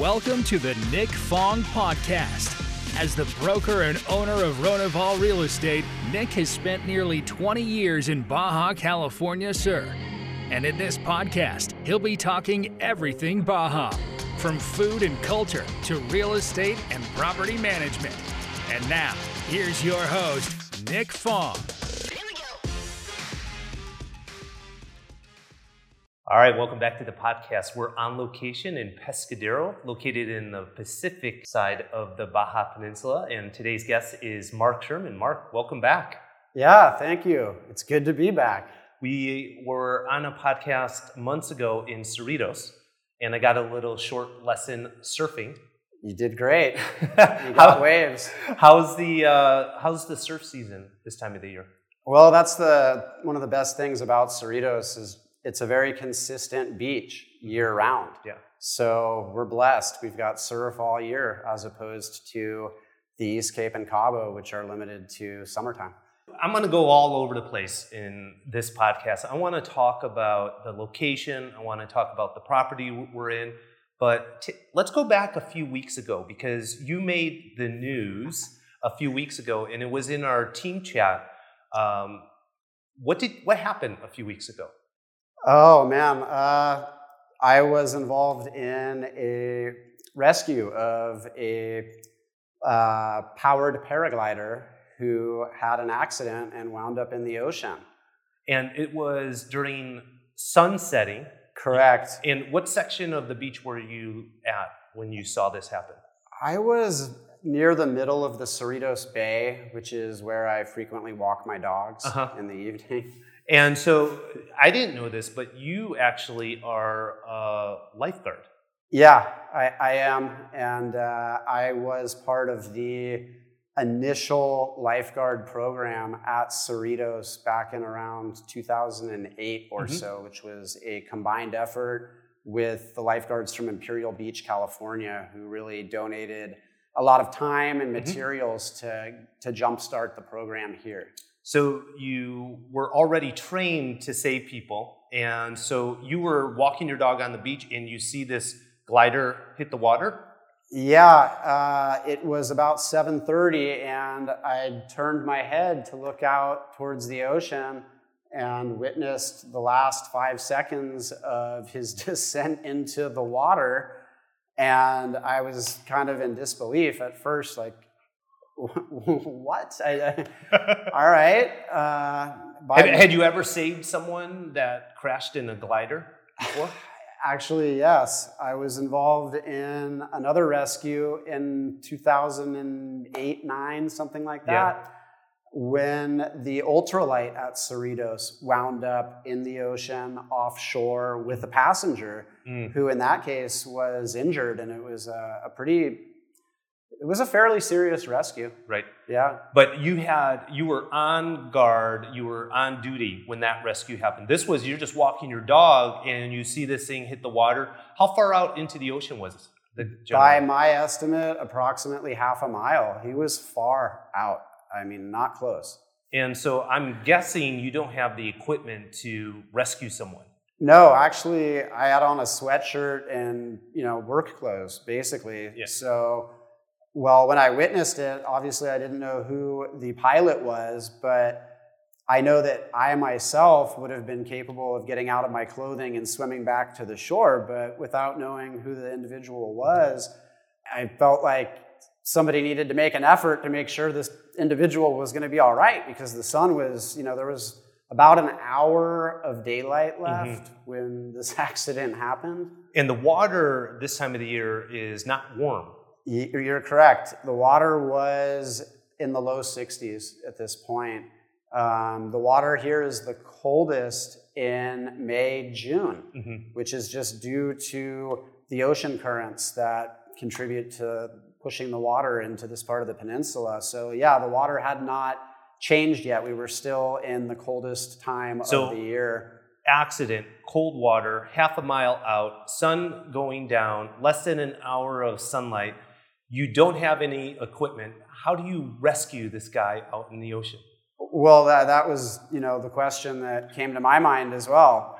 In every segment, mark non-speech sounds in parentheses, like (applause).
Welcome to the Nick Fong Podcast. As the broker and owner of Ronival Real Estate, Nick has spent nearly 20 years in Baja California, Sur. And in this podcast, he'll be talking everything Baja, from food and culture to real estate and property management. And now, here's your host, Nick Fong. All right, welcome back to the podcast. We're on location in Pescadero, located in the Pacific side of the Baja Peninsula. And today's guest is Mark Sherman. Mark, welcome back. Yeah, thank you. It's good to be back. We were on a podcast months ago in Cerritos, and I got a little short lesson surfing. You did great. (laughs) You got How- waves. How's the uh, how's the surf season this time of the year? Well, that's the one of the best things about Cerritos is it's a very consistent beach year round. Yeah. So we're blessed. We've got surf all year as opposed to the East Cape and Cabo, which are limited to summertime. I'm going to go all over the place in this podcast. I want to talk about the location. I want to talk about the property we're in. But t- let's go back a few weeks ago because you made the news a few weeks ago, and it was in our team chat. Um, what did what happened a few weeks ago? Oh man, uh, I was involved in a rescue of a uh, powered paraglider who had an accident and wound up in the ocean. And it was during sunsetting. Correct. And what section of the beach were you at when you saw this happen? I was near the middle of the Cerritos Bay, which is where I frequently walk my dogs Uh-huh. in the evening. (laughs) And so I didn't know this, but you actually are a lifeguard. Yeah, I, I am. And uh, I was part of the initial lifeguard program at Cerritos back in around 2008 or Mhm. so, which was a combined effort with the lifeguards from Imperial Beach, California, who really donated a lot of time and Mhm. materials to, to jumpstart the program here. So you were already trained to save people. And so you were walking your dog on the beach and you see this glider hit the water. Yeah, uh, it was about 7:30, and I turned my head to look out towards the ocean and witnessed the last five seconds of his (laughs) descent into the water. And I was kind of in disbelief at first, like, (laughs) "What? I, I- (laughs) all right." Uh, had, had you ever saved someone that crashed in a glider before? (sighs) Actually, yes. I was involved in another rescue in 2008, 9, something like that, Yeah. When the ultralight at Cerritos wound up in the ocean offshore with a passenger Mm. who, in that case, was injured. And it was a, a pretty, it was a fairly serious rescue. Right. Yeah. But you had you were on guard, you were on duty when that rescue happened. This was you're just walking your dog and you see this thing hit the water. How far out into the ocean was the By my estimate, approximately half a mile. He was far out. I mean, not close. And so I'm guessing you don't have the equipment to rescue someone. No, actually, I had on a sweatshirt and you know work clothes, basically. Yeah. So, well, when I witnessed it, obviously I didn't know who the pilot was, but I know that I myself would have been capable of getting out of my clothing and swimming back to the shore. But without knowing who the individual was, I felt like somebody needed to make an effort to make sure this individual was going to be all right because the sun was, you know, there was about an hour of daylight left when this (laughs) accident happened. And the water this time of the year is not warm. You're correct. The water was in the low 60s at this point. Um, the water here is the coldest in May, June, Mhm. which is just due to the ocean currents that contribute to pushing the water into this part of the peninsula. So, yeah, the water had not changed yet. We were still in the coldest time So- of the year. Accident, cold water, half a mile out, sun going down, less than an hour of sunlight. You don't have any equipment. How do you rescue this guy out in the ocean? Well, that, that was, you know, the question that came to my mind as well.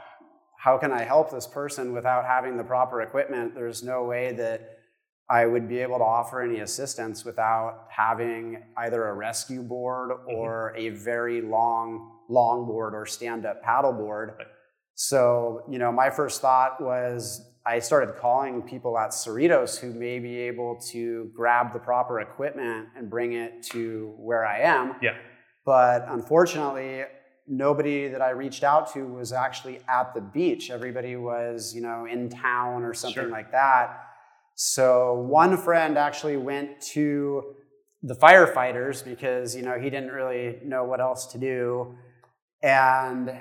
How can I help this person without having the proper equipment? There's no way that I would be able to offer any assistance without having either a rescue board Mm-hmm. or a very long longboard or stand-up paddleboard. Right. So, you know, my first thought was I started calling people at Cerritos who may be able to grab the proper equipment and bring it to where I am. Yeah. But unfortunately, nobody that I reached out to was actually at the beach. Everybody was, you know, in town or something Sure. like that. So one friend actually went to the firefighters because, you know, he didn't really know what else to do. And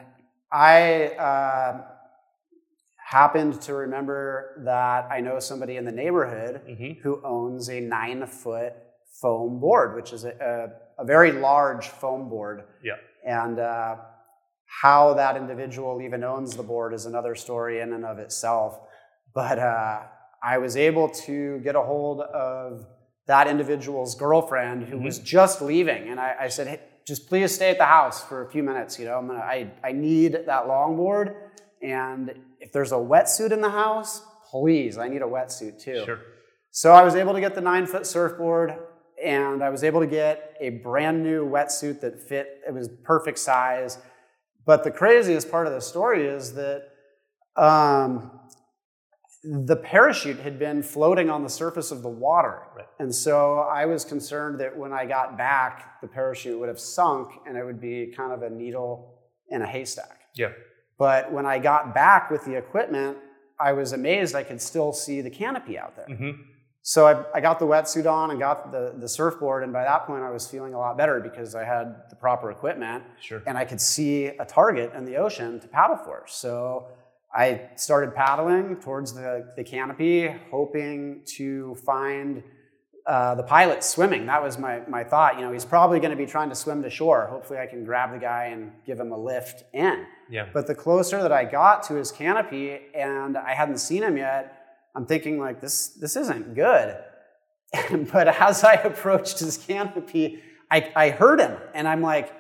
I uh, happened to remember that I know somebody in the neighborhood Mm-hmm. who owns a nine foot foam board, which is a, a, a very large foam board. Yeah. And uh, how that individual even owns the board is another story in and of itself. But uh, I was able to get a hold of that individual's girlfriend who was just leaving. And I, I said, hey, just please stay at the house for a few minutes. You know, I'm gonna, I, I need that longboard. And if there's a wetsuit in the house, please, I need a wetsuit too. Sure. So I was able to get the nine foot surfboard and I was able to get a brand new wetsuit that fit, it was perfect size. But the craziest part of the story is that um, the parachute had been floating on the surface of the water. Right. And so I was concerned that when I got back, the parachute would have sunk and it would be kind of a needle in a haystack. Yeah. But when I got back with the equipment, I was amazed I could still see the canopy out there. Mm-hmm. So I, I got the wetsuit on and got the, the surfboard, and by that point I was feeling a lot better because I had the proper equipment Sure. and I could see a target in the ocean to paddle for. So I started paddling towards the, the canopy, hoping to find uh, the pilot swimming. That was my, my thought. You know, he's probably going to be trying to swim to shore. Hopefully, I can grab the guy and give him a lift in. Yeah. But the closer that I got to his canopy and I hadn't seen him yet, I'm thinking like this this isn't good. (laughs) but as I approached his canopy, I, I heard him and I'm like,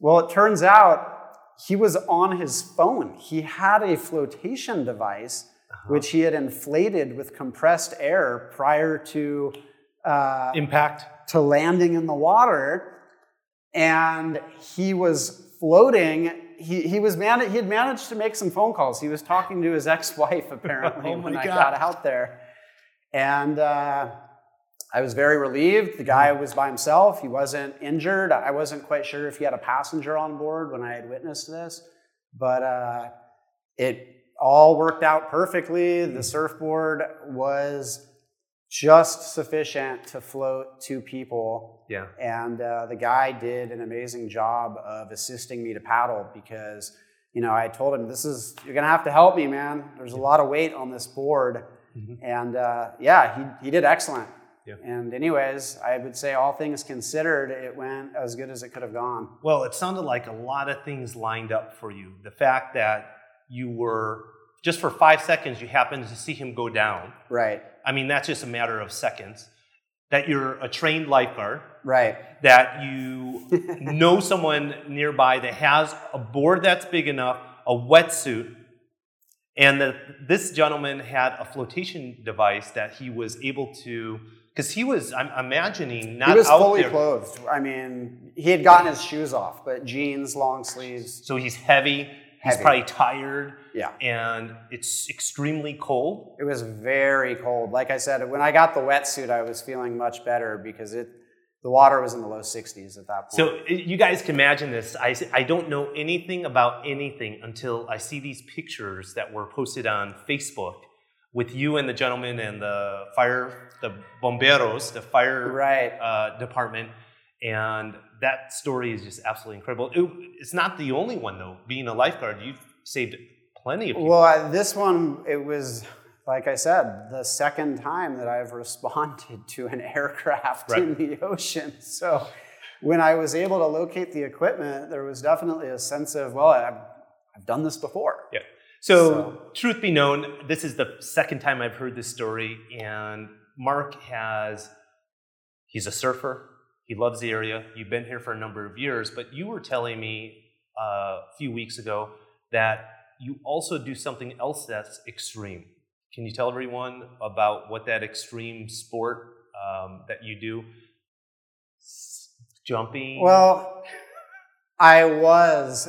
well, it turns out he was on his phone. He had a flotation device which he had inflated with compressed air prior to uh, Impact. to landing in the water, and he was floating. He, he was man- he had managed to make some phone calls. He was talking to his ex-wife (laughs) apparently Oh when I got out there, and uh, I was very relieved. The guy was by himself. He wasn't injured. I wasn't quite sure if he had a passenger on board when I had witnessed this, but uh, it all worked out perfectly. The surfboard was just sufficient to float two people. Yeah. And uh, the guy did an amazing job of assisting me to paddle because, you know, I told him, this is, you're going to have to help me, man. There's a lot of weight on this board. Mhm. And uh, yeah, he, he did excellent. Yeah. And, anyways, I would say, all things considered, it went as good as it could have gone. Well, it sounded like a lot of things lined up for you. The fact that you were just for five seconds, you happened to see him go down. Right, I mean, that's just a matter of seconds. That you're a trained lifeguard, right, that you (laughs) know someone nearby that has a board that's big enough, a wetsuit, and that this gentleman had a flotation device that he was able to, because he was, I'm imagining, not he was out fully there. clothed. I mean, he had gotten his shoes off, but jeans, long sleeves. So he's heavy, he's Heavy. probably tired, Yeah. and it's extremely cold. It was very cold. Like I said, when I got the wetsuit, I was feeling much better because it the water was in the low 60s at that point. So uh, you guys can imagine this. I, I don't know anything about anything until I see these pictures that were posted on Facebook with you and the gentleman and the fire, the bomberos, the fire right. uh, department. And that story is just absolutely incredible. It- it's not the only one, though. Being a lifeguard, you've saved plenty of people. Well, I- this one, it was, like I said, the second time that I've responded to an (laughs) aircraft Right. in the ocean. So when I was able to locate the equipment, there was definitely a sense of, well, I've, I've done this before. Yeah. So, So- truth be known, this is the second time I've heard this story, and Mark has, he's a surfer. He loves the area. You've been here for a number of years, but you were telling me uh, a few weeks ago that you also do something else that's extreme. Can you tell everyone about what that extreme sport um, that you do? S- Jumping. Well, I was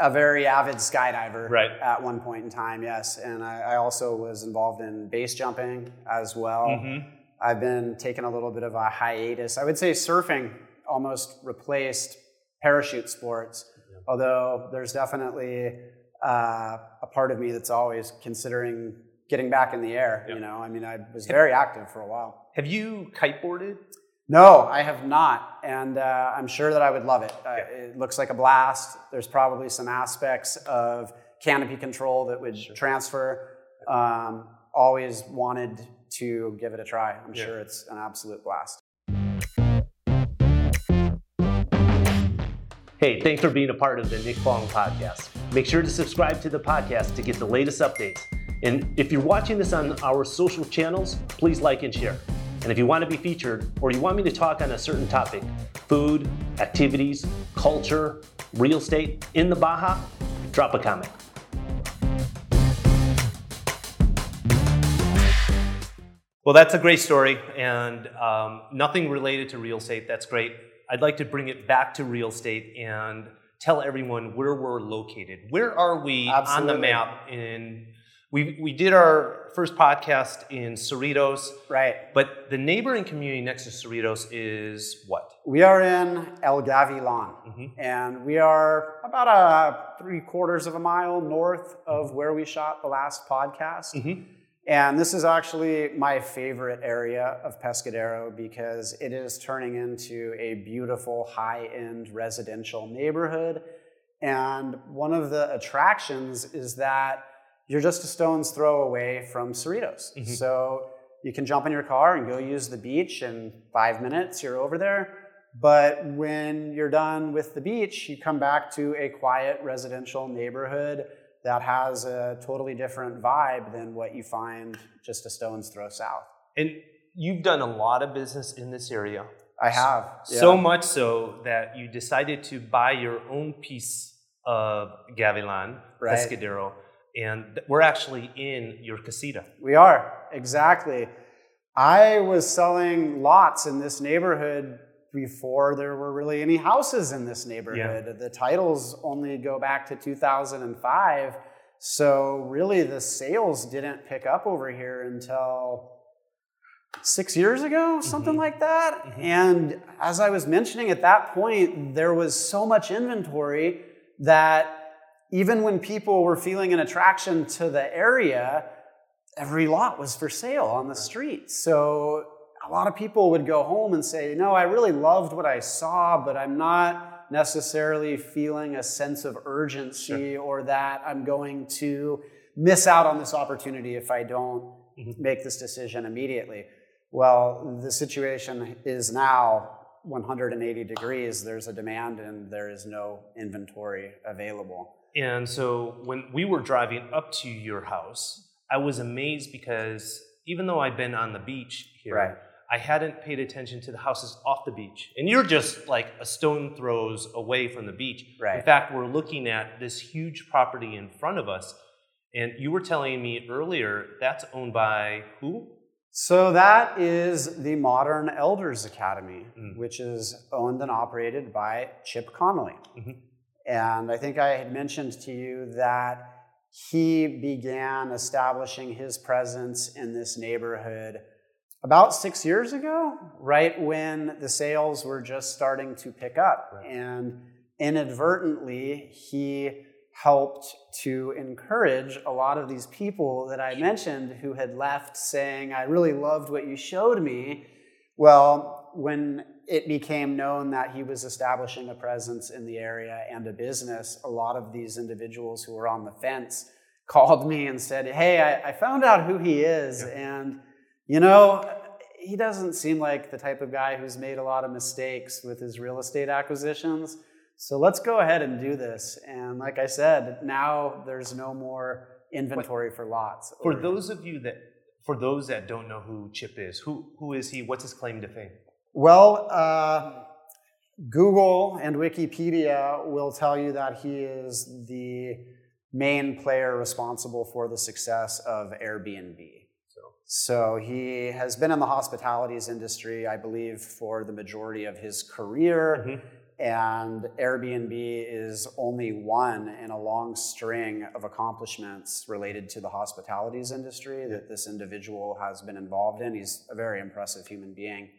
a very avid skydiver Right. at one point in time, yes. And I, I also was involved in base jumping as well. Mhm. I've been taking a little bit of a hiatus. I would say surfing almost replaced parachute sports, although there's definitely uh, a part of me that's always considering getting back in the air. Yeah. You know, I mean, I was very active for a while. Have you kiteboarded? No, I have not, and uh, I'm sure that I would love it. Uh, Yeah. It looks like a blast. There's probably some aspects of canopy control that would transfer. Um, always wanted to give it a try. I'm Yeah. sure it's an absolute blast. Hey, thanks for being a part of the Nick Fong podcast. Make sure to subscribe to the podcast to get the latest updates. And if you're watching this on our social channels, please like and share. And if you want to be featured or you want me to talk on a certain topic food, activities, culture, real estate in the Baja drop a comment. Well, that's a great story, and um, nothing related to real estate. That's great. I'd like to bring it back to real estate and tell everyone where we're located. Where are we on the map? In we we did our first podcast in Cerritos, Right. but the neighboring community next to Cerritos is what? We are in El Gavilan, Mhm. and we are about a three quarters of a mile north of where we shot the last podcast. Mhm. And this is actually my favorite area of Pescadero because it is turning into a beautiful high end residential neighborhood. And one of the attractions is that you're just a stone's throw away from Cerritos. Mhm. So you can jump in your car and go use the beach in five minutes, you're over there. But when you're done with the beach, you come back to a quiet residential neighborhood that has a totally different vibe than what you find just a stone's throw south. And you've done a lot of business in this area. I have. So yeah. much so that you decided to buy your own piece of Gavilan, Right. Pescadero, and we're actually in your casita. We are, exactly. I was selling lots in this neighborhood before there were really any houses in this neighborhood. The titles only go back to 2005. So, really, the sales didn't pick up over here until six years ago, something Mhm. like that. Mhm. And as I was mentioning at that point, there was so much inventory that even when people were feeling an attraction to the area, every lot was for sale on the street. So a lot of people would go home and say, No, I really loved what I saw, but I'm not necessarily feeling a sense of urgency or that I'm going to miss out on this opportunity if I don't Mhm. make this decision immediately. Well, the situation is now 180 degrees. There's a demand and there is no inventory available. And so when we were driving up to your house, I was amazed because even though I've been on the beach here, Right. I hadn't paid attention to the houses off the beach. And you're just like a stone throws away from the beach. In fact, we're looking at this huge property in front of us. And you were telling me earlier that's owned by who? So that is the Modern Elders Academy, Mm. which is owned and operated by Chip Conley. Mhm. And I think I had mentioned to you that he began establishing his presence in this neighborhood about six years ago, right when the sales were just starting to pick up. Right. And inadvertently, he helped to encourage a lot of these people that I mentioned who had left saying, I really loved what you showed me. Well, when it became known that he was establishing a presence in the area and a business, a lot of these individuals who were on the fence called me and said, Hey, I, I found out who he is. And, you know, he doesn't seem like the type of guy who's made a lot of mistakes with his real estate acquisitions. So let's go ahead and do this. And like I said, now there's no more inventory for lots. For those of you that, for those that don't know who Chip is, who, who is he? What's his claim to fame? Well, uh, Google and Wikipedia will tell you that he is the main player responsible for the success of Airbnb. So, So he has been in the hospitalities industry, I believe, for the majority of his career. Mhm. And Airbnb is only one in a long string of accomplishments related to the hospitalities industry that this individual has been involved in. He's a very impressive human being.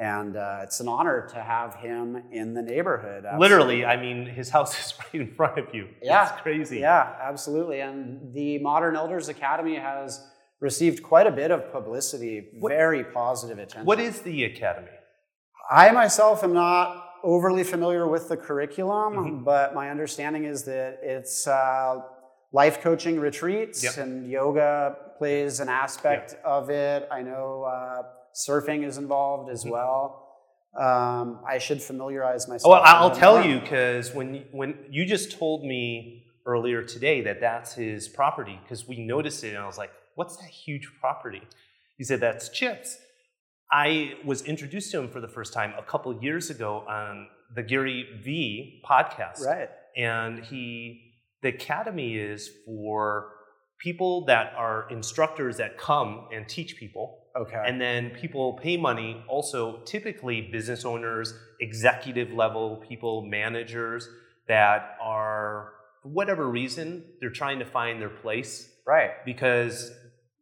And uh, it's an honor to have him in the neighborhood. literally, I mean, his house (laughs) is right in front of you. Yeah. It's crazy. Yeah, absolutely. And the Modern Elders Academy has received quite a bit of publicity, What- very positive attention. What is the academy? I myself am not overly familiar with the curriculum, Mhm. but my understanding is that it's uh, life coaching retreats Yep. and yoga plays an aspect of it. I know uh, surfing is involved as Mhm. well. Um, I should familiarize myself. Well, I'll tell more. you because when when you just told me earlier today that that's his property because we noticed it and I was like, "What's that huge property?" He said, "That's Chips." I was introduced to him for the first time a couple years ago on the Gary V podcast, Right. and he the academy is for people that are instructors that come and teach people Okay. and then people pay money, also typically business owners, executive level people, managers that are, for whatever reason, they're trying to find their place right. because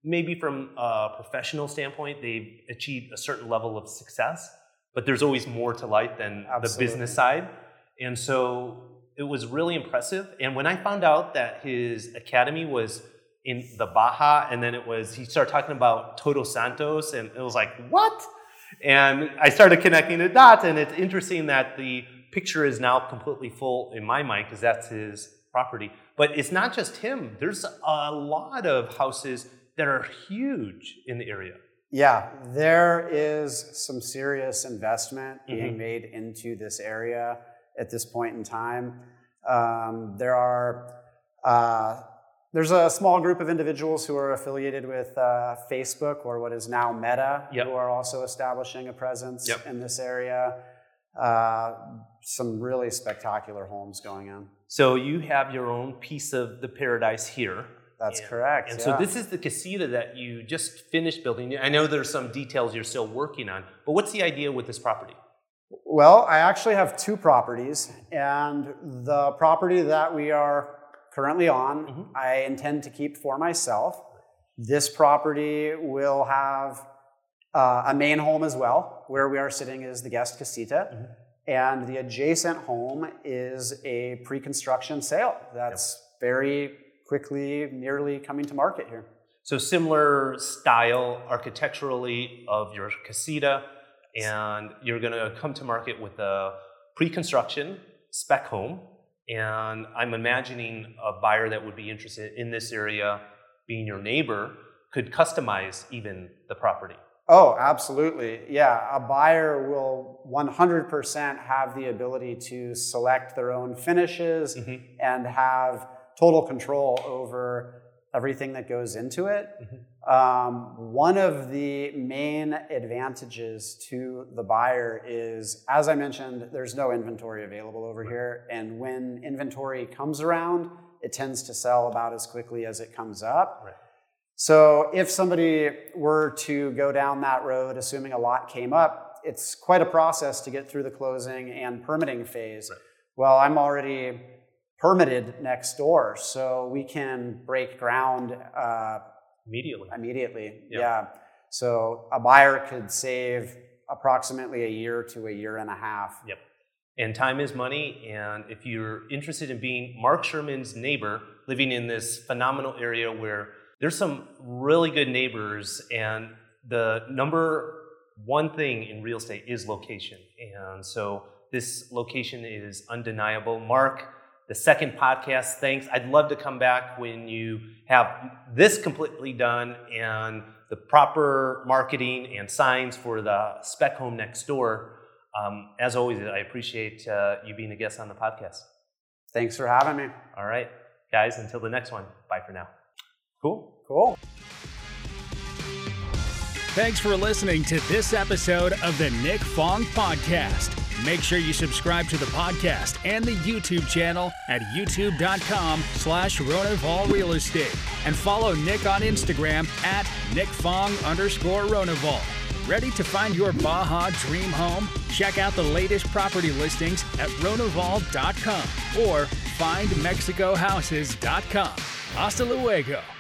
maybe from a professional standpoint, they've achieved a certain level of success, but there's always more to life than the business side. And so it was really impressive. And when I found out that his academy was in the Baja, and then it was, he started talking about Todos Santos, and it was like, what? And I started connecting the dots, and it's interesting that the picture is now completely full in my mind because that's his property. But it's not just him, there's a lot of houses that are huge in the area. Yeah, there is some serious investment being Mhm. made into this area at this point in time. Um, there are uh, there's a small group of individuals who are affiliated with uh, Facebook or what is now Meta, Yep. who are also establishing a presence Yep. in this area. Uh, some really spectacular homes going in. So you have your own piece of the paradise here. That's And- correct. And yeah. so this is the casita that you just finished building. I know there's some details you're still working on, but what's the idea with this property? Well, I actually have two properties, and the property that we are currently on, Mhm. I intend to keep for myself. This property will have uh, a main home as well. Where we are sitting is the guest casita, Mhm. and the adjacent home is a pre construction sale that's very quickly, nearly coming to market here. So similar style architecturally of your casita, and you're going to come to market with a pre-construction spec home. And I'm imagining a buyer that would be interested in this area, being your neighbor, could customize even the property. Oh, absolutely. Yeah, a buyer will 100% have the ability to select their own finishes Mhm. and have total control over everything that goes into it. Mhm. Um, one of the main advantages to the buyer is, as I mentioned, there's no inventory available over here. And when inventory comes around, it tends to sell about as quickly as it comes up. Right. So if somebody were to go down that road, assuming a lot came up, it's quite a process to get through the closing and permitting phase. Right. Well, I'm already permitted next door, so we can break ground uh, Immediately. immediately. Yeah. Yeah. So a buyer could save approximately a year to a year and a half. Yep. And time is money. And if you're interested in being Mark Sherman's neighbor, living in this phenomenal area where there's some really good neighbors, and the number one thing in real estate is location. And so this location is undeniable. Mark, the second podcast, thanks. I'd love to come back when you have this completely done and the proper marketing and signs for the spec home next door. Um, as always, I appreciate uh, you being a guest on the podcast. Thanks for having me. All right, guys, until the next one, bye for now. Cool. Cool. Thanks for listening to this episode of the Nick Fong Podcast. Make sure you subscribe to the podcast and the YouTube channel at youtube.com slash Ronival Real Estate. And follow Nick on Instagram at nickfong underscore Ronival. Ready to find your Baja dream home? Check out the latest property listings at ronival.com or findmexicohouses.com. Hasta luego.